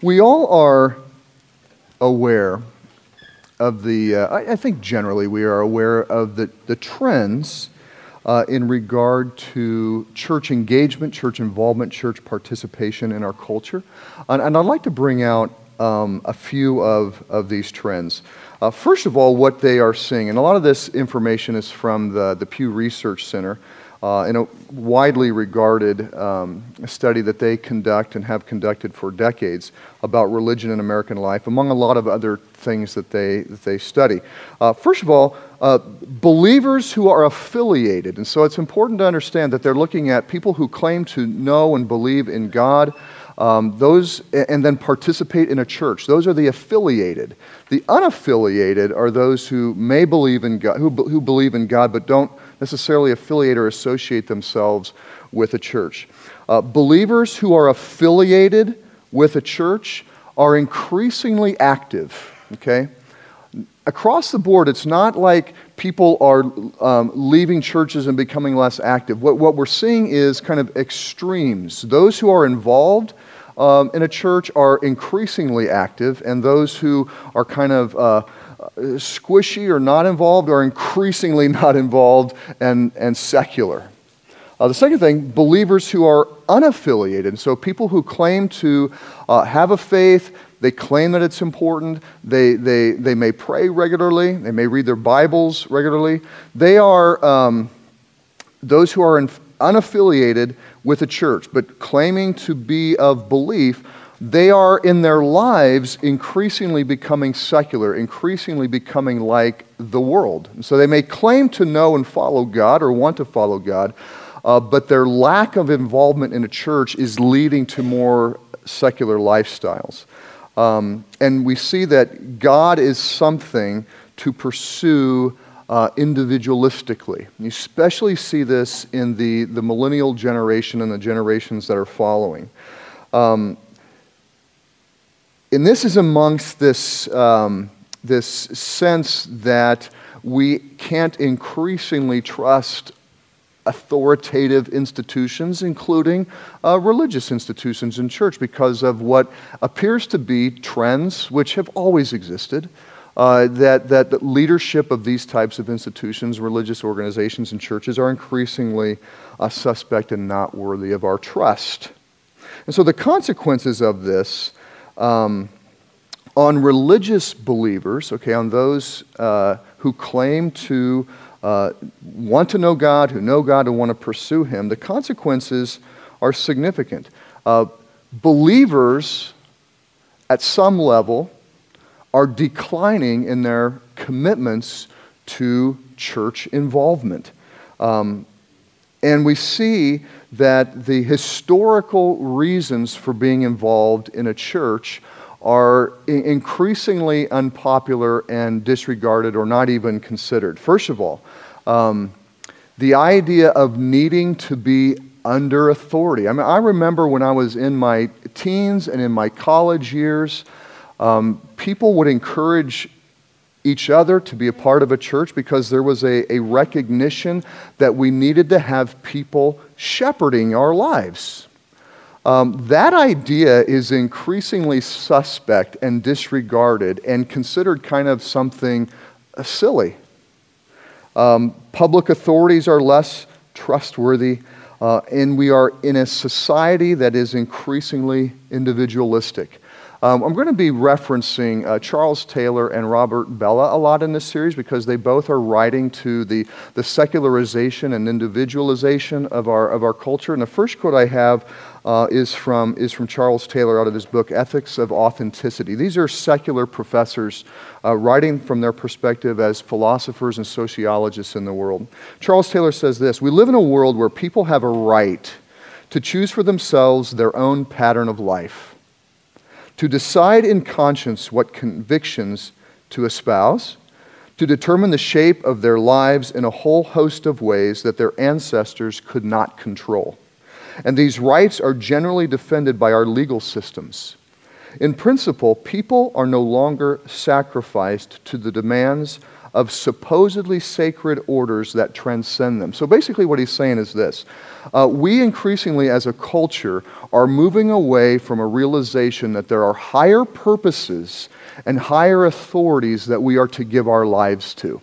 We all are aware of the, uh, I, I, think generally we are aware of the, the trends uh, in regard to church engagement, church involvement, church participation in our culture. And, and I'd like to bring out um, a few of, of these trends. Uh, first of all, what they are seeing, and a lot of this information is from the, the Pew Research Center uh, in a widely regarded um, study that they conduct and have conducted for decades about religion in American life, among a lot of other things that they, that they study. Uh, first of all, uh, believers who are affiliated, and so it's important to understand that they're looking at people who claim to know and believe in God. Um, those and then participate in a church. Those are the affiliated. The unaffiliated are those who may believe in God, who, who believe in God, but don't necessarily affiliate or associate themselves with a church. Uh, believers who are affiliated with a church are increasingly active, okay? Across the board, it's not like people are um, leaving churches and becoming less active. What, what we're seeing is kind of extremes. Those who are involved um, in a church are increasingly active, and those who are kind of uh, squishy or not involved are increasingly not involved and, and secular. Uh, the second thing, believers who are unaffiliated. So people who claim to uh, have a faith, they claim that it's important, they, they, they may pray regularly, they may read their Bibles regularly. They are um, those who are in, unaffiliated with a church, but claiming to be of belief they are in their lives increasingly becoming secular, increasingly becoming like the world. And so they may claim to know and follow God or want to follow God, uh, but their lack of involvement in a church is leading to more secular lifestyles. Um, and we see that God is something to pursue uh, individualistically. You especially see this in the, the millennial generation and the generations that are following. Um, and this is amongst this, um, this sense that we can't increasingly trust authoritative institutions, including uh, religious institutions and church, because of what appears to be trends which have always existed. Uh, that, that the leadership of these types of institutions, religious organizations, and churches are increasingly uh, suspect and not worthy of our trust. And so the consequences of this um, on religious believers, okay, on those uh, who claim to uh, want to know God, who know God, and want to pursue Him, the consequences are significant. Uh, believers at some level are declining in their commitments to church involvement. Um, and we see that the historical reasons for being involved in a church are increasingly unpopular and disregarded or not even considered. First of all, um, the idea of needing to be under authority. I mean, I remember when I was in my teens and in my college years, um, people would encourage each other to be a part of a church because there was a, a recognition that we needed to have people shepherding our lives. Um, that idea is increasingly suspect and disregarded and considered kind of something uh, silly. Um, public authorities are less trustworthy, uh, and we are in a society that is increasingly individualistic. Um, I'm going to be referencing uh, Charles Taylor and Robert Bellah a lot in this series because they both are writing to the, the secularization and individualization of our, of our culture. And the first quote I have uh, is, from, is from Charles Taylor out of his book, Ethics of Authenticity. These are secular professors uh, writing from their perspective as philosophers and sociologists in the world. Charles Taylor says this We live in a world where people have a right to choose for themselves their own pattern of life to decide in conscience what convictions to espouse, to determine the shape of their lives in a whole host of ways that their ancestors could not control. And these rights are generally defended by our legal systems. In principle, people are no longer sacrificed to the demands of supposedly sacred orders that transcend them. So basically, what he's saying is this uh, we increasingly, as a culture, are moving away from a realization that there are higher purposes and higher authorities that we are to give our lives to.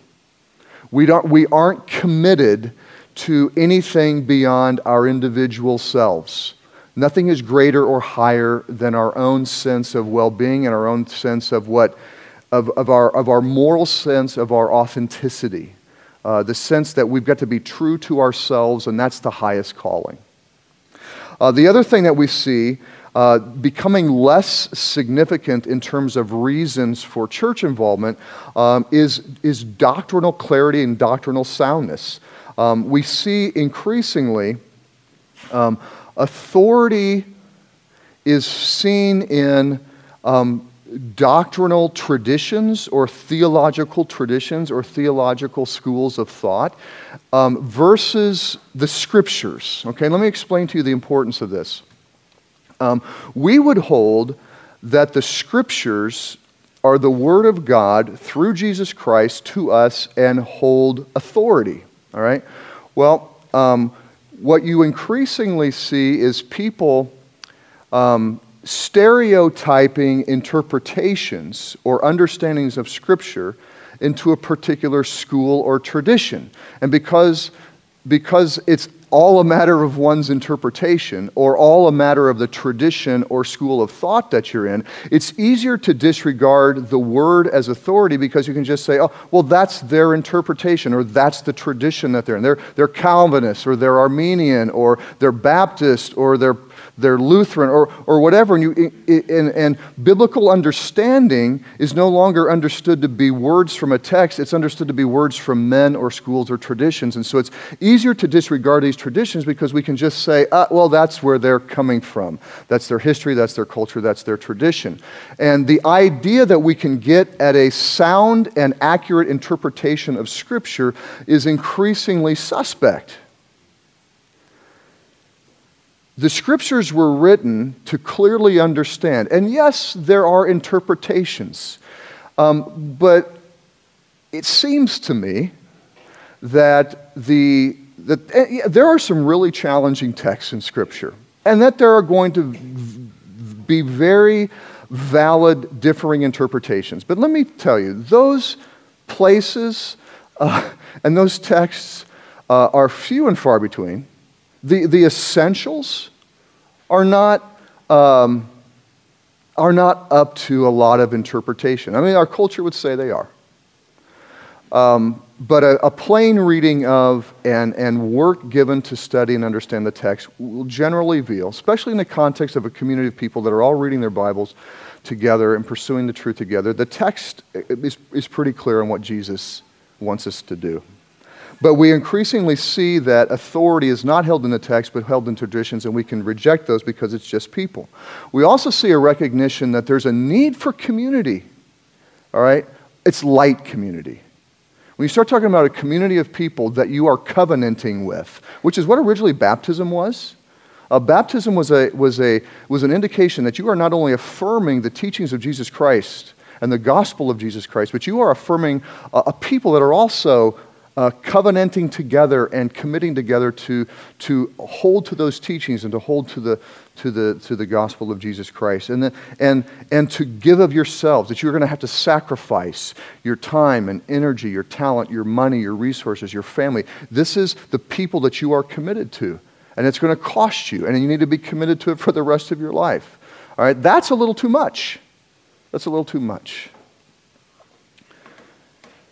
We, don't, we aren't committed to anything beyond our individual selves. Nothing is greater or higher than our own sense of well being and our own sense of what, of, of, our, of our moral sense of our authenticity. Uh, the sense that we've got to be true to ourselves, and that's the highest calling. Uh, the other thing that we see uh, becoming less significant in terms of reasons for church involvement um, is, is doctrinal clarity and doctrinal soundness. Um, we see increasingly um, authority is seen in um, doctrinal traditions or theological traditions or theological schools of thought um, versus the scriptures. Okay, let me explain to you the importance of this. Um, we would hold that the scriptures are the word of God through Jesus Christ to us and hold authority. All right? Well, um, what you increasingly see is people um, stereotyping interpretations or understandings of Scripture into a particular school or tradition. And because, because it's all a matter of one's interpretation or all a matter of the tradition or school of thought that you're in, it's easier to disregard the word as authority because you can just say, oh, well, that's their interpretation or that's the tradition that they're in. They're, they're Calvinist or they're Arminian or they're Baptist or they're they're Lutheran or, or whatever. And, you, and, and biblical understanding is no longer understood to be words from a text, it's understood to be words from men or schools or traditions. And so it's easier to disregard these traditions because we can just say, ah, well, that's where they're coming from. That's their history, that's their culture, that's their tradition. And the idea that we can get at a sound and accurate interpretation of Scripture is increasingly suspect. The scriptures were written to clearly understand. And yes, there are interpretations. Um, but it seems to me that, the, that eh, there are some really challenging texts in Scripture, and that there are going to be very valid differing interpretations. But let me tell you, those places uh, and those texts uh, are few and far between the, the essentials are not, um, are not up to a lot of interpretation. I mean, our culture would say they are. Um, but a, a, plain reading of and, and work given to study and understand the text will generally reveal, especially in the context of a community of people that are all reading their Bibles together and pursuing the truth together, the text is, is pretty clear on what Jesus wants us to do. But we increasingly see that authority is not held in the text, but held in traditions, and we can reject those because it's just people. We also see a recognition that there's a need for community. All right? It's light community. When you start talking about a community of people that you are covenanting with, which is what originally baptism was, uh, baptism was, a, was, a, was an indication that you are not only affirming the teachings of Jesus Christ and the gospel of Jesus Christ, but you are affirming a, a people that are also uh, covenanting together and committing together to, to hold to those teachings and to hold to the, to the, to the gospel of Jesus Christ. And, the, and, and to give of yourselves, that you're going to have to sacrifice your time and energy, your talent, your money, your resources, your family. This is the people that you are committed to. And it's going to cost you, and you need to be committed to it for the rest of your life. All right, that's a little too much. That's a little too much.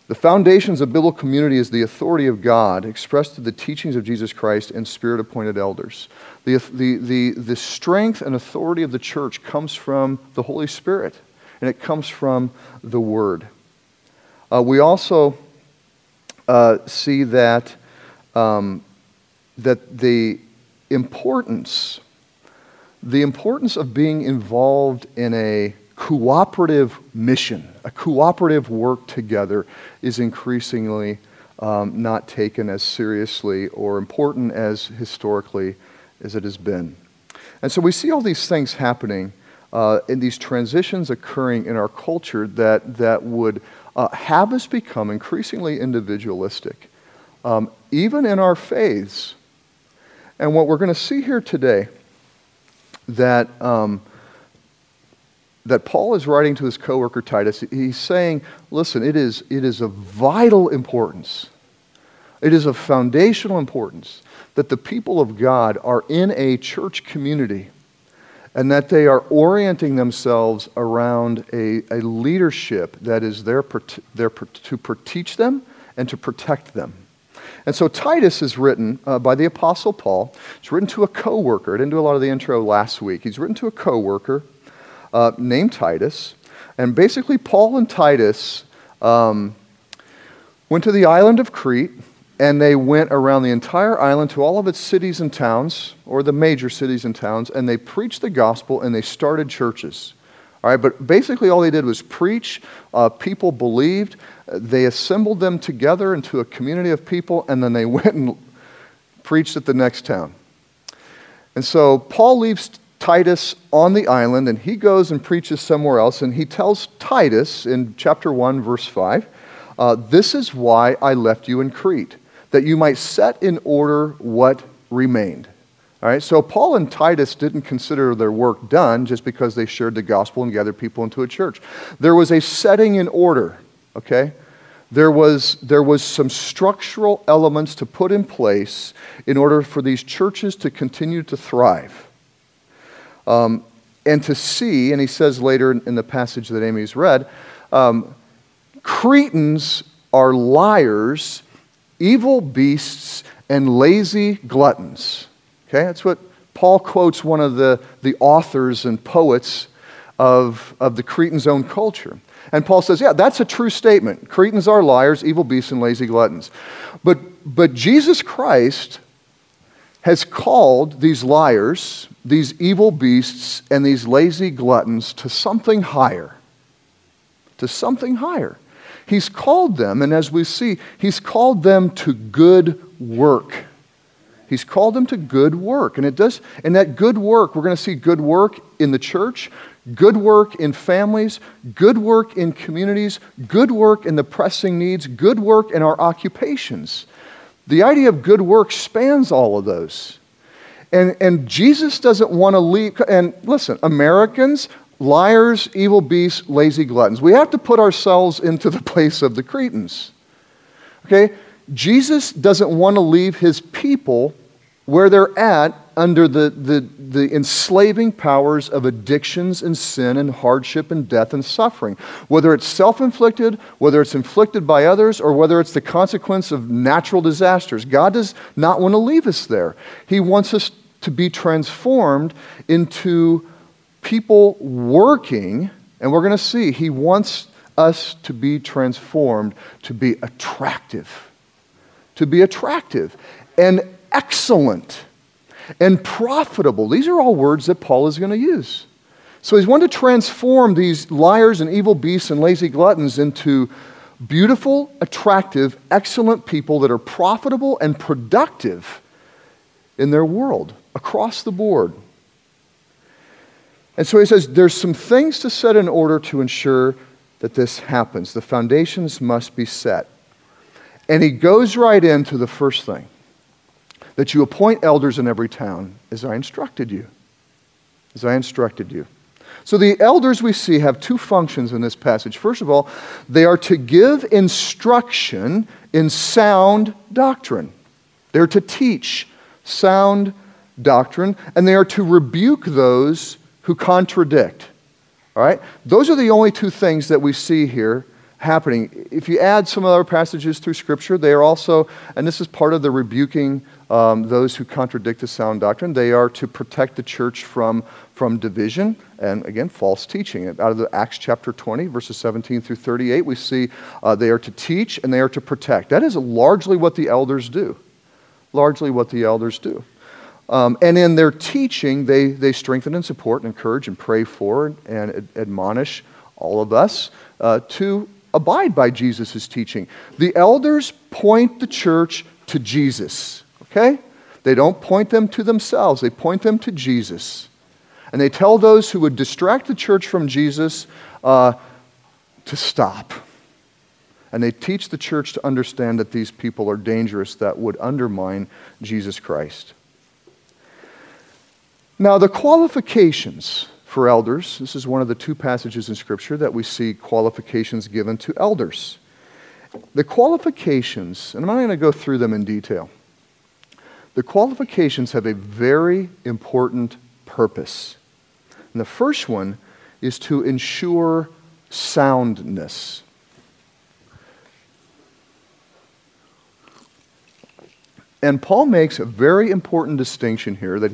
The foundations of biblical community is the authority of God expressed through the teachings of Jesus Christ and spirit appointed elders. The, the, the, the strength and authority of the church comes from the Holy Spirit, and it comes from the Word. Uh, we also uh, see that, um, that the importance, the importance of being involved in a cooperative mission, a cooperative work together, is increasingly um, not taken as seriously or important as historically as it has been. And so we see all these things happening uh, in these transitions occurring in our culture that, that would uh, have us become increasingly individualistic, um, even in our faiths. And what we're going to see here today that, um, that Paul is writing to his coworker Titus, he's saying, listen, it is, it is of vital importance. It is of foundational importance that the people of God are in a church community and that they are orienting themselves around a, a leadership that is there, there to teach them and to protect them. And so Titus is written uh, by the Apostle Paul. It's written to a coworker. I didn't do a lot of the intro last week. He's written to a coworker uh, named Titus. And basically, Paul and Titus um, went to the island of Crete and they went around the entire island to all of its cities and towns, or the major cities and towns, and they preached the gospel and they started churches. All right, but basically all they did was preach. Uh, people believed. They assembled them together into a community of people, and then they went and preached at the next town. And so Paul leaves Titus on the island, and he goes and preaches somewhere else, and he tells Titus in chapter 1, verse 5, uh, This is why I left you in Crete, that you might set in order what remained. All right, so Paul and Titus didn't consider their work done just because they shared the gospel and gathered people into a church. There was a setting in order, okay? There was, there was some structural elements to put in place in order for these churches to continue to thrive. Um, and to see, and he says later in the passage that Amy's read, um, Cretans are liars, evil beasts, and lazy gluttons. Okay, that's what Paul quotes one of the, the authors and poets of, of the Cretan's own culture. And Paul says, yeah, that's a true statement. Cretans are liars, evil beasts, and lazy gluttons. But, but Jesus Christ has called these liars, these evil beasts, and these lazy gluttons to something higher. To something higher. He's called them, and as we see, he's called them to good work. He's called them to good work. And it does, and that good work, we're going to see good work in the church, good work in families, good work in communities, good work in the pressing needs, good work in our occupations. The idea of good work spans all of those. And, and Jesus doesn't want to leave, and listen, Americans, liars, evil beasts, lazy gluttons. We have to put ourselves into the place of the Cretans. Okay? Jesus doesn't want to leave his people where they're at under the, the, the enslaving powers of addictions and sin and hardship and death and suffering. Whether it's self inflicted, whether it's inflicted by others, or whether it's the consequence of natural disasters, God does not want to leave us there. He wants us to be transformed into people working, and we're going to see, He wants us to be transformed to be attractive to be attractive and excellent and profitable. These are all words that Paul is going to use. So he's wanting to transform these liars and evil beasts and lazy gluttons into beautiful, attractive, excellent people that are profitable and productive in their world across the board. And so he says there's some things to set in order to ensure that this happens. The foundations must be set. And he goes right into the first thing that you appoint elders in every town as I instructed you. As I instructed you. So the elders we see have two functions in this passage. First of all, they are to give instruction in sound doctrine, they're to teach sound doctrine, and they are to rebuke those who contradict. All right? Those are the only two things that we see here happening. If you add some other passages through Scripture, they are also, and this is part of the rebuking um, those who contradict the sound doctrine, they are to protect the church from, from division and, again, false teaching. Out of the Acts chapter 20, verses 17 through 38, we see uh, they are to teach and they are to protect. That is largely what the elders do. Largely what the elders do. Um, and in their teaching, they, they strengthen and support and encourage and pray for and, and admonish all of us uh, to abide by Jesus' teaching. The elders point the church to Jesus, okay? They don't point them to themselves, they point them to Jesus. And they tell those who would distract the church from Jesus uh, to stop. and they teach the church to understand that these people are dangerous that would undermine Jesus Christ. Now, the qualifications for elders this is one of the two passages in Scripture that we see qualifications given to elders. The qualifications, and I'm not going to go through them in detail, the qualifications have a very important purpose. And the first one is to ensure soundness. And Paul makes a very important distinction here that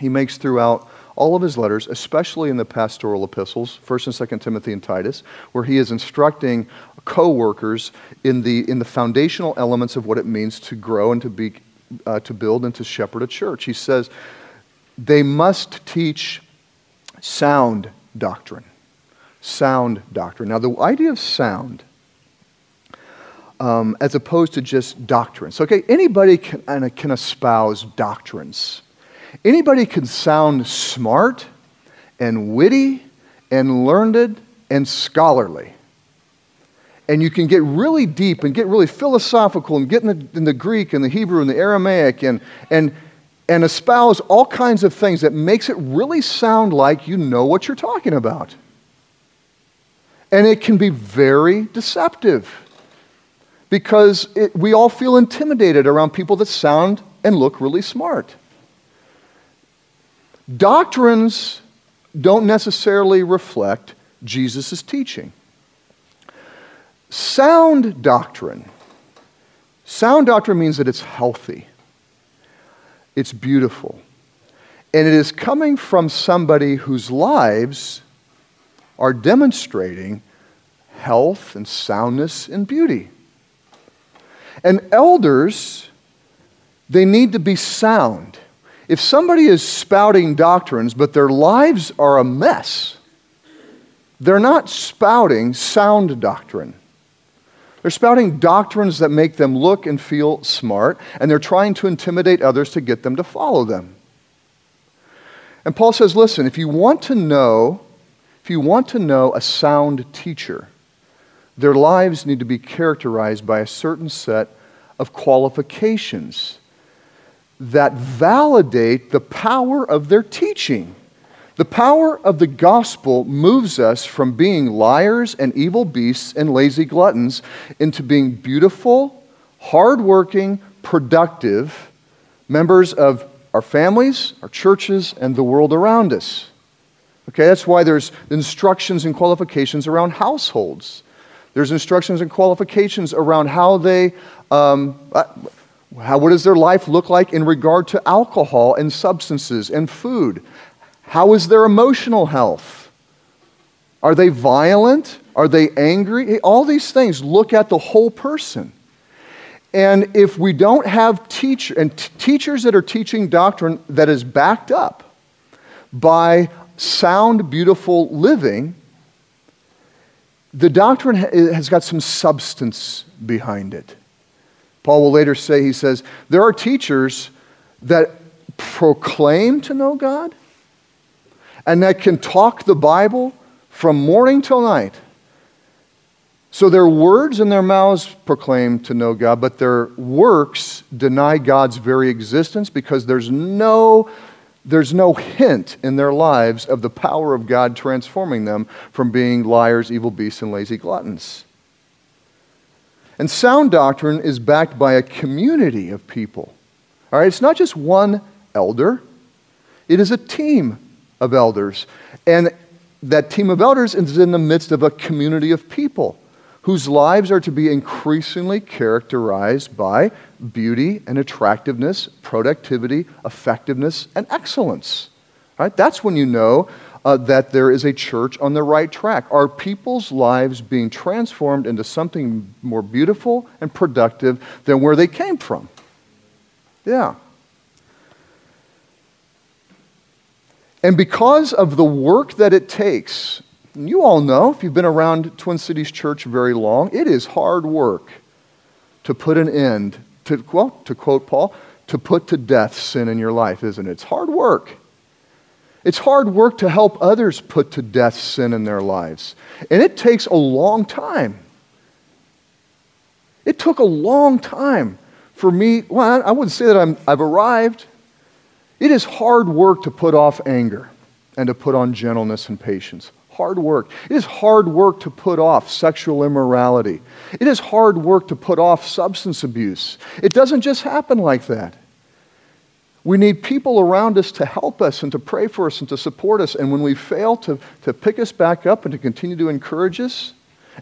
he makes throughout all of his letters, especially in the pastoral epistles, 1st and 2nd Timothy and Titus, where he is instructing co-workers in the, in the foundational elements of what it means to grow and to, be, uh, to build and to shepherd a church. He says they must teach sound doctrine. Sound doctrine. Now, the idea of sound, um, as opposed to just doctrine. So, okay, anybody can, can espouse doctrines. Anybody can sound smart and witty and learned and scholarly. And you can get really deep and get really philosophical and get in the, in the Greek and the Hebrew and the Aramaic and, and, and espouse all kinds of things that makes it really sound like you know what you're talking about. And it can be very deceptive because it, we all feel intimidated around people that sound and look really smart. Doctrines don't necessarily reflect Jesus' teaching. Sound doctrine. Sound doctrine means that it's healthy, it's beautiful, and it is coming from somebody whose lives are demonstrating health and soundness and beauty. And elders, they need to be sound. If somebody is spouting doctrines, but their lives are a mess, they're not spouting sound doctrine. They're spouting doctrines that make them look and feel smart, and they're trying to intimidate others to get them to follow them. And Paul says, listen, if you want to know, if you want to know a sound teacher, their lives need to be characterized by a certain set of qualifications that validate the power of their teaching. The power of the gospel moves us from being liars and evil beasts and lazy gluttons into being beautiful, hardworking, productive members of our families, our churches, and the world around us. Okay, that's why there's instructions and qualifications around households. There's instructions and qualifications around how they, um, how, what does their life look like in regard to alcohol and substances and food? How is their emotional health? Are they violent? Are they angry? All these things look at the whole person. And if we don't have teacher, and t- teachers that are teaching doctrine that is backed up by sound, beautiful living, the doctrine has got some substance behind it. Paul will later say, he says, there are teachers that proclaim to know God and that can talk the Bible from morning till night. So their words and their mouths proclaim to know God, but their works deny God's very existence because there's no, there's no hint in their lives of the power of God transforming them from being liars, evil beasts, and lazy gluttons. And sound doctrine is backed by a community of people. All right, it's not just one elder, it is a team of elders. And that team of elders is in the midst of a community of people whose lives are to be increasingly characterized by beauty and attractiveness, productivity, effectiveness, and excellence. Right? That's when you know uh, that there is a church on the right track? Are people's lives being transformed into something more beautiful and productive than where they came from? Yeah. And because of the work that it takes, you all know, if you've been around Twin Cities Church very long, it is hard work to put an end to, well, to quote Paul, to put to death sin in your life, isn't it? It's hard work. It's hard work to help others put to death sin in their lives. And it takes a long time. It took a long time for me. Well, I wouldn't say that I'm, I've arrived. It is hard work to put off anger and to put on gentleness and patience. Hard work. It is hard work to put off sexual immorality. It is hard work to put off substance abuse. It doesn't just happen like that. We need people around us to help us and to pray for us and to support us. And when we fail, to, to pick us back up and to continue to encourage us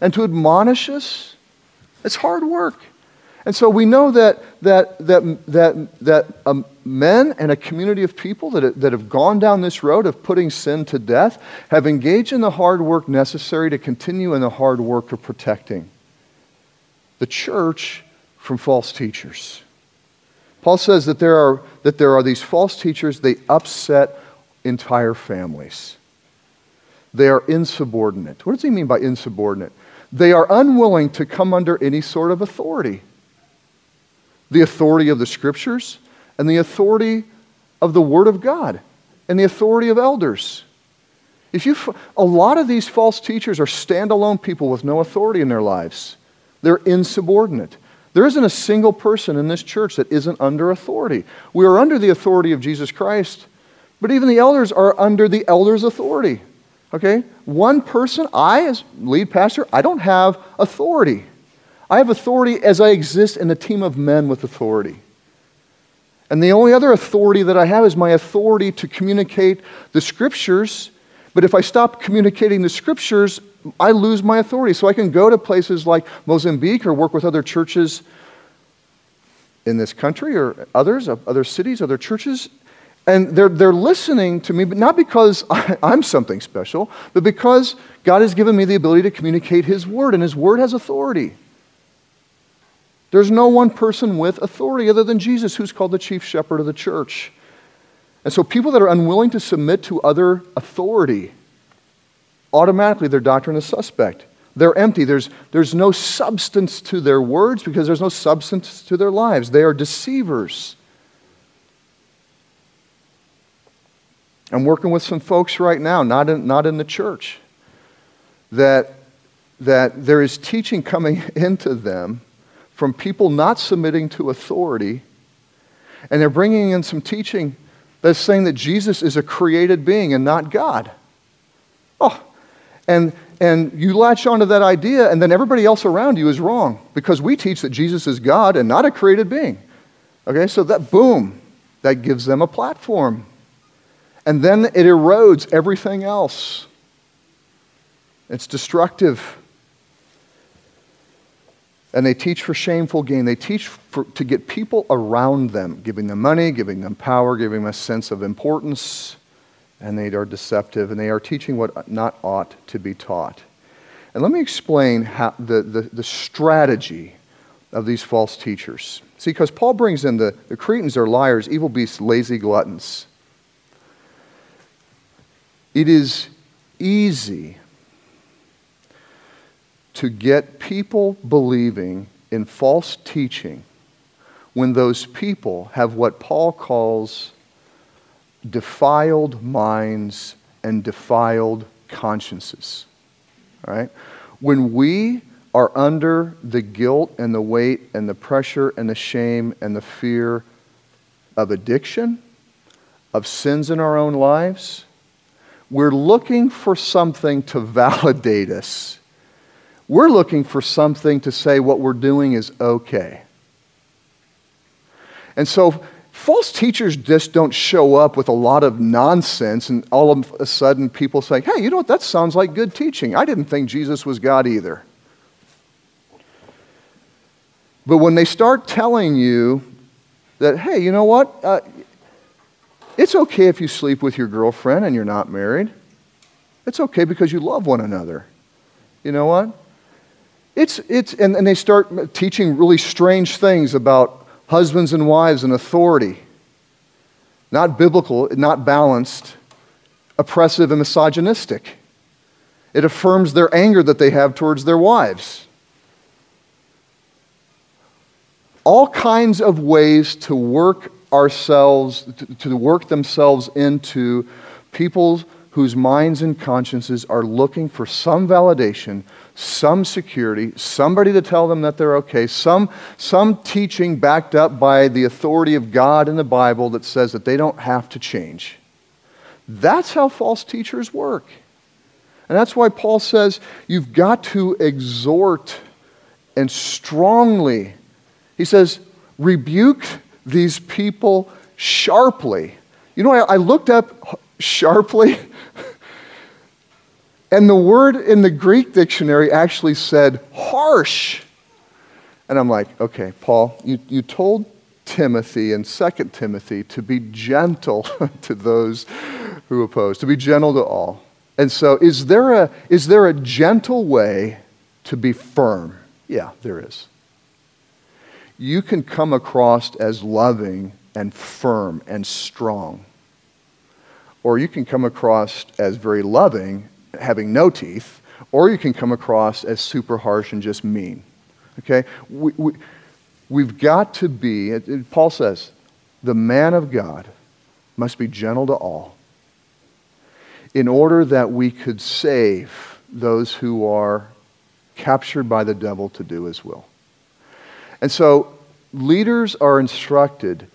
and to admonish us. It's hard work. And so we know that, that, that, that, that um, men and a community of people that, that have gone down this road of putting sin to death have engaged in the hard work necessary to continue in the hard work of protecting the church from false teachers. Paul says that there are, that there are these false teachers, they upset entire families. They are insubordinate. What does he mean by insubordinate? They are unwilling to come under any sort of authority the authority of the scriptures and the authority of the Word of God and the authority of elders. If you, a lot of these false teachers are standalone people with no authority in their lives. They're insubordinate. There isn't a single person in this church that isn't under authority. We are under the authority of Jesus Christ, but even the elders are under the elders' authority. Okay? One person, I, as lead pastor, I don't have authority. I have authority as I exist in a team of men with authority. And the only other authority that I have is my authority to communicate the scriptures. But if I stop communicating the scriptures, I lose my authority. So I can go to places like Mozambique or work with other churches in this country or others, other cities, other churches, and they're, they're listening to me, but not because I, I'm something special, but because God has given me the ability to communicate His Word, and His Word has authority. There's no one person with authority other than Jesus, who's called the chief shepherd of the church. And so people that are unwilling to submit to other authority, automatically their doctrine is suspect. They're empty. There's, there's no substance to their words because there's no substance to their lives. They are deceivers. I'm working with some folks right now, not in, not in the church, that, that there is teaching coming into them from people not submitting to authority, and they're bringing in some teaching that's saying that Jesus is a created being and not God. Oh, and, and you latch onto that idea, and then everybody else around you is wrong because we teach that Jesus is God and not a created being. Okay, so that, boom, that gives them a platform. And then it erodes everything else. It's destructive. And they teach for shameful gain. They teach for, to get people around them, giving them money, giving them power, giving them a sense of importance and they are deceptive, and they are teaching what not ought to be taught. And let me explain how, the, the, the strategy of these false teachers. See, because Paul brings in the, the Cretans are liars, evil beasts, lazy gluttons. It is easy to get people believing in false teaching when those people have what Paul calls defiled minds and defiled consciences. Right? When we are under the guilt and the weight and the pressure and the shame and the fear of addiction, of sins in our own lives, we're looking for something to validate us. We're looking for something to say what we're doing is okay. And so false teachers just don't show up with a lot of nonsense and all of a sudden people say, hey, you know what, that sounds like good teaching. I didn't think Jesus was God either. But when they start telling you that, hey, you know what, uh, it's okay if you sleep with your girlfriend and you're not married. It's okay because you love one another. You know what? It's, it's, and, and they start teaching really strange things about husbands and wives and authority. Not biblical, not balanced, oppressive and misogynistic. It affirms their anger that they have towards their wives. All kinds of ways to work ourselves, to, to work themselves into people's whose minds and consciences are looking for some validation, some security, somebody to tell them that they're okay, some, some teaching backed up by the authority of God in the Bible that says that they don't have to change. That's how false teachers work. And that's why Paul says you've got to exhort and strongly, he says, rebuke these people sharply. You know, I, I looked up sharply, and the word in the Greek dictionary actually said harsh. And I'm like, okay, Paul, you, you told Timothy and 2 Timothy to be gentle to those who oppose, to be gentle to all. And so, is there a, is there a gentle way to be firm? Yeah, there is. You can come across as loving and firm and strong. Or you can come across as very loving, having no teeth, or you can come across as super harsh and just mean. Okay? We, we, we've got to be, Paul says, the man of God must be gentle to all in order that we could save those who are captured by the devil to do his will. And so leaders are instructed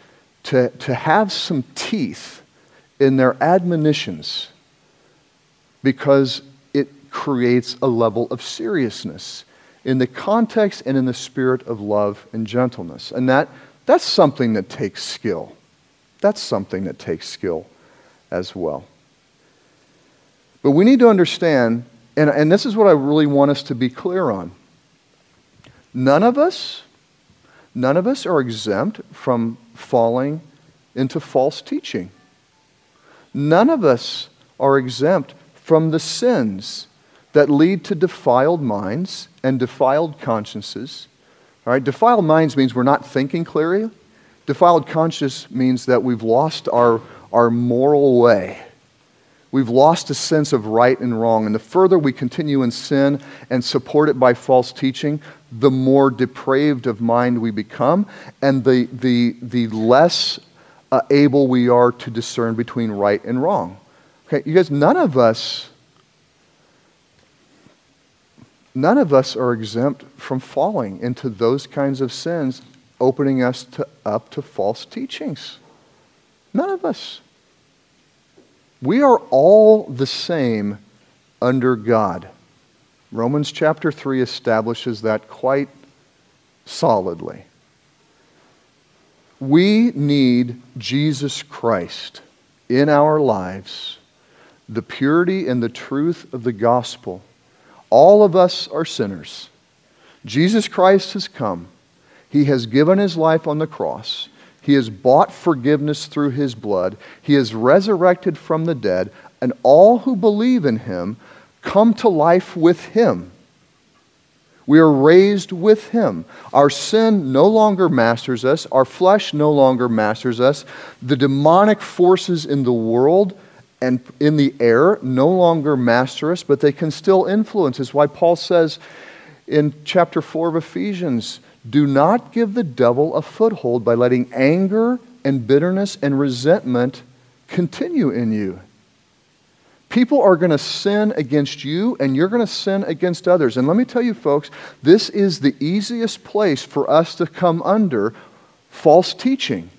to, to have some teeth in their admonitions because it creates a level of seriousness in the context and in the spirit of love and gentleness. And that, that's something that takes skill. That's something that takes skill as well. But we need to understand, and, and this is what I really want us to be clear on. None of us, none of us are exempt from falling into false teaching. None of us are exempt from the sins that lead to defiled minds and defiled consciences. All right, defiled minds means we're not thinking clearly. Defiled conscience means that we've lost our, our moral way. We've lost a sense of right and wrong. And the further we continue in sin and support it by false teaching, the more depraved of mind we become, and the, the, the less uh, able we are to discern between right and wrong. Okay, you guys, none of us, none of us are exempt from falling into those kinds of sins, opening us to, up to false teachings. None of us. We are all the same under God. Romans chapter 3 establishes that quite solidly. We need Jesus Christ in our lives, the purity and the truth of the gospel. All of us are sinners. Jesus Christ has come. He has given his life on the cross. He has bought forgiveness through his blood. He has resurrected from the dead, and all who believe in him come to life with him. We are raised with him. Our sin no longer masters us, our flesh no longer masters us. The demonic forces in the world and in the air no longer master us, but they can still influence us. Why Paul says in chapter 4 of Ephesians, do not give the devil a foothold by letting anger and bitterness and resentment continue in you. People are going to sin against you, and you're going to sin against others. And let me tell you, folks, this is the easiest place for us to come under false teaching.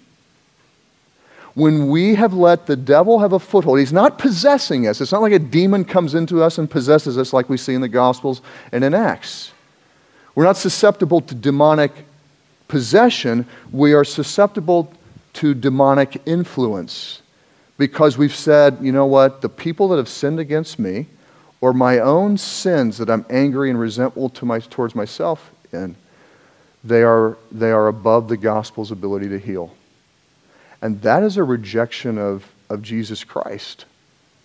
When we have let the devil have a foothold, he's not possessing us. It's not like a demon comes into us and possesses us like we see in the Gospels and in Acts. We're not susceptible to demonic possession, we are susceptible to demonic influence because we've said, you know what, the people that have sinned against me, or my own sins that I'm angry and resentful to my, towards myself in, they are, they are above the gospel's ability to heal. And that is a rejection of, of Jesus Christ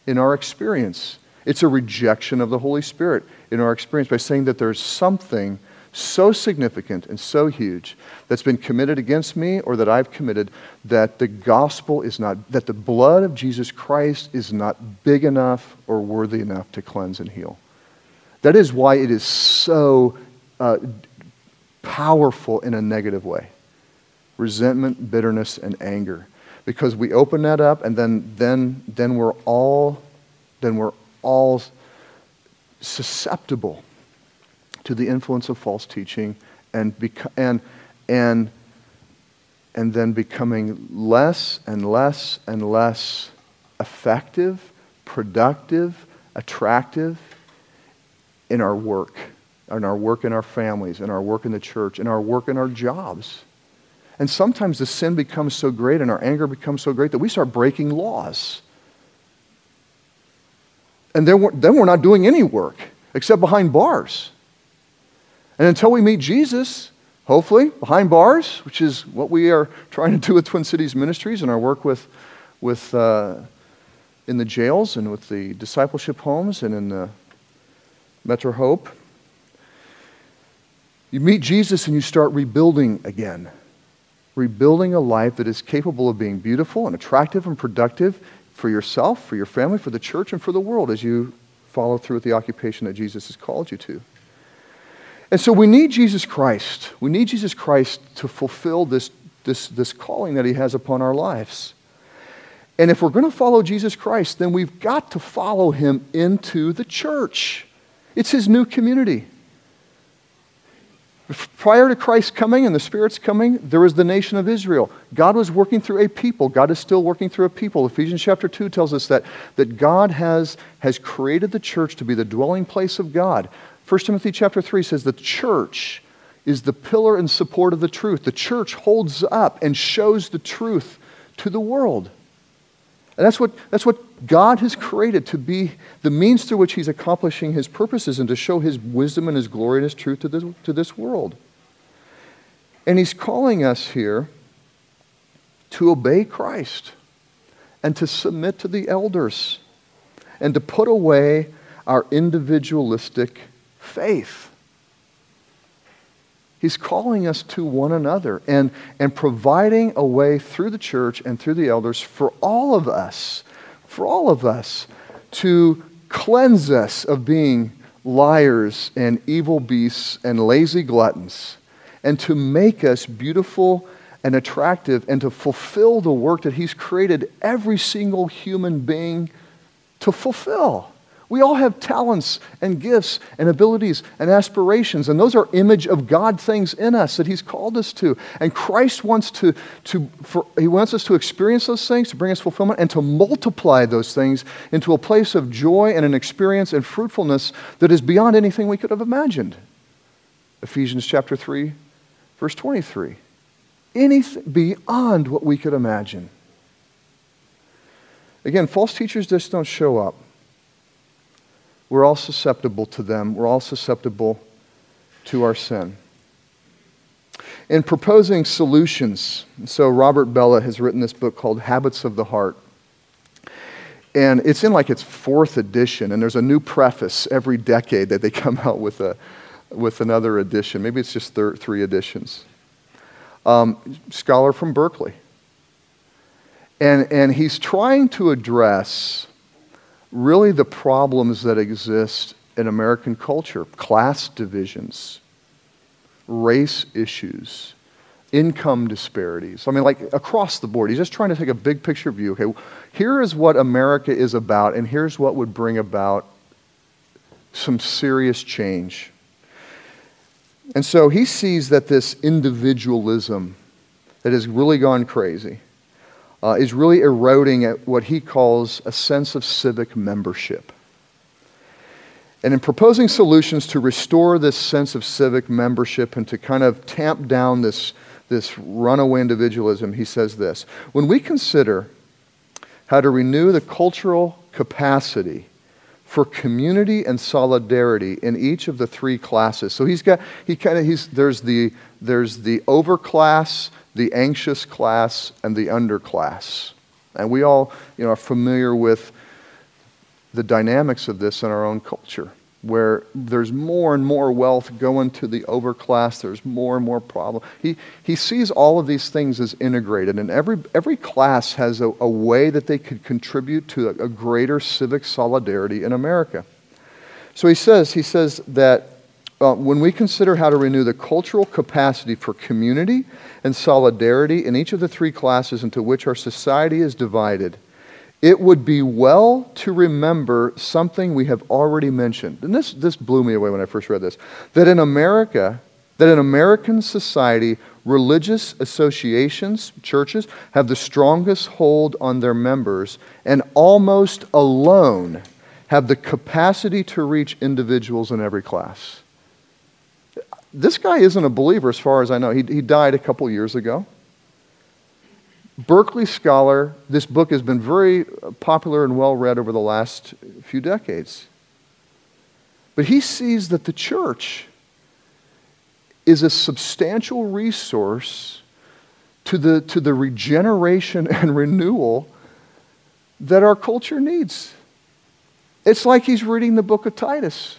in our experience. It's a rejection of the Holy Spirit in our experience by saying that there's something so significant and so huge that's been committed against me or that I've committed that the gospel is not, that the blood of Jesus Christ is not big enough or worthy enough to cleanse and heal. That is why it is so uh, powerful in a negative way resentment, bitterness, and anger. Because we open that up and then, then, then we're all then we're all susceptible to the influence of false teaching and, beco- and, and, and then becoming less and less and less effective, productive, attractive in our work, in our work in our families, in our work in the church, in our work in our jobs. And sometimes the sin becomes so great and our anger becomes so great that we start breaking laws. And then we're, then we're not doing any work except behind bars. And until we meet Jesus, hopefully, behind bars, which is what we are trying to do with Twin Cities Ministries and our work with, with uh, in the jails and with the discipleship homes and in the Metro Hope. You meet Jesus and you start rebuilding again. Rebuilding a life that is capable of being beautiful and attractive and productive for yourself, for your family, for the church, and for the world as you follow through with the occupation that Jesus has called you to. And so we need Jesus Christ. We need Jesus Christ to fulfill this, this, this calling that he has upon our lives. And if we're going to follow Jesus Christ, then we've got to follow him into the church. It's his new community. Prior to Christ's coming and the Spirit's coming, there was the nation of Israel. God was working through a people. God is still working through a people. Ephesians chapter 2 tells us that, that God has, has created the church to be the dwelling place of God. 1 Timothy chapter 3 says the church is the pillar and support of the truth. The church holds up and shows the truth to the world. And that's what, that's what God has created to be the means through which He's accomplishing His purposes and to show His wisdom and His glory and His truth to this, to this world. And He's calling us here to obey Christ and to submit to the elders and to put away our individualistic faith. He's calling us to one another and, and providing a way through the church and through the elders for all of us, for all of us, to cleanse us of being liars and evil beasts and lazy gluttons, and to make us beautiful and attractive and to fulfill the work that He's created every single human being to fulfill. We all have talents and gifts and abilities and aspirations, and those are image of God things in us that He's called us to. And Christ wants to, to for, He wants us to experience those things, to bring us fulfillment, and to multiply those things into a place of joy and an experience and fruitfulness that is beyond anything we could have imagined. Ephesians chapter 3, verse 23. Anything beyond what we could imagine. Again, false teachers just don't show up we're all susceptible to them. We're all susceptible to our sin. In proposing solutions, so Robert Bellah has written this book called Habits of the Heart. And it's in like its fourth edition, and there's a new preface every decade that they come out with, a, with another edition. Maybe it's just thir- three editions. Um, scholar from Berkeley. And, and he's trying to address really the problems that exist in American culture class divisions, race issues, income disparities. I mean, like across the board. He's just trying to take a big picture view. Okay, here is what America is about, and here's what would bring about some serious change. And so he sees that this individualism that has really gone crazy uh, is really eroding at what he calls a sense of civic membership. And in proposing solutions to restore this sense of civic membership and to kind of tamp down this, this runaway individualism, he says this When we consider how to renew the cultural capacity for community and solidarity in each of the three classes. So he's got, he kind of, he's, there's the, there's the overclass, the anxious class and the underclass. And we all you know, are familiar with the dynamics of this in our own culture, where there's more and more wealth going to the overclass, there's more and more problem. He, he sees all of these things as integrated, and every, every class has a, a way that they could contribute to a, a greater civic solidarity in America. So he says, he says that uh, when we consider how to renew the cultural capacity for community and solidarity in each of the three classes into which our society is divided, it would be well to remember something we have already mentioned. And this, this blew me away when I first read this that in America, that in American society, religious associations, churches, have the strongest hold on their members and almost alone have the capacity to reach individuals in every class. This guy isn't a believer as far as I know. He, he died a couple years ago. Berkeley scholar, this book has been very popular and well read over the last few decades. But he sees that the church is a substantial resource to the, to the regeneration and renewal that our culture needs. It's like he's reading the book of Titus,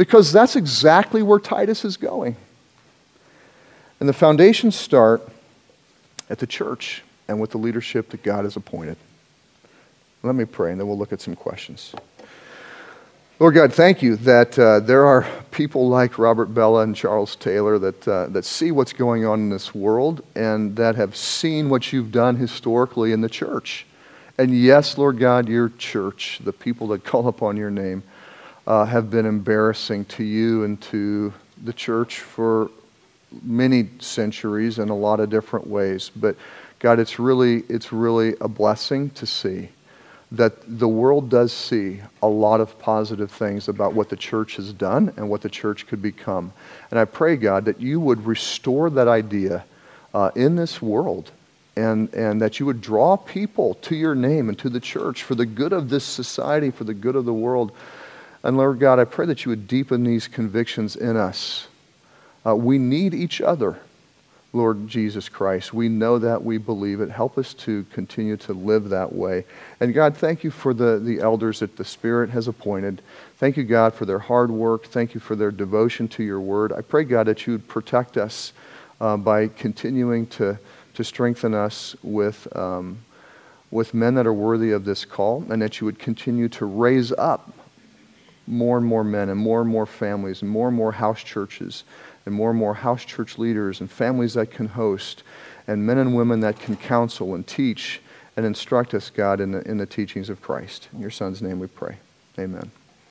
because that's exactly where Titus is going. And the foundations start at the church and with the leadership that God has appointed. Let me pray, and then we'll look at some questions. Lord God, thank you that uh, there are people like Robert Bellah and Charles Taylor that, uh, that see what's going on in this world and that have seen what you've done historically in the church. And yes, Lord God, your church, the people that call upon your name, uh, have been embarrassing to you and to the church for many centuries in a lot of different ways. But God, it's really, it's really a blessing to see that the world does see a lot of positive things about what the church has done and what the church could become. And I pray, God, that you would restore that idea uh, in this world and, and that you would draw people to your name and to the church for the good of this society, for the good of the world. And Lord God, I pray that you would deepen these convictions in us uh, we need each other, Lord Jesus Christ. We know that, we believe it. Help us to continue to live that way. And God, thank you for the, the elders that the Spirit has appointed. Thank you, God, for their hard work. Thank you for their devotion to your word. I pray, God, that you would protect us uh, by continuing to, to strengthen us with, um, with men that are worthy of this call, and that you would continue to raise up more and more men and more and more families and more and more house churches and more and more house church leaders and families that can host and men and women that can counsel and teach and instruct us, God, in the, in the teachings of Christ. In your Son's name we pray. Amen.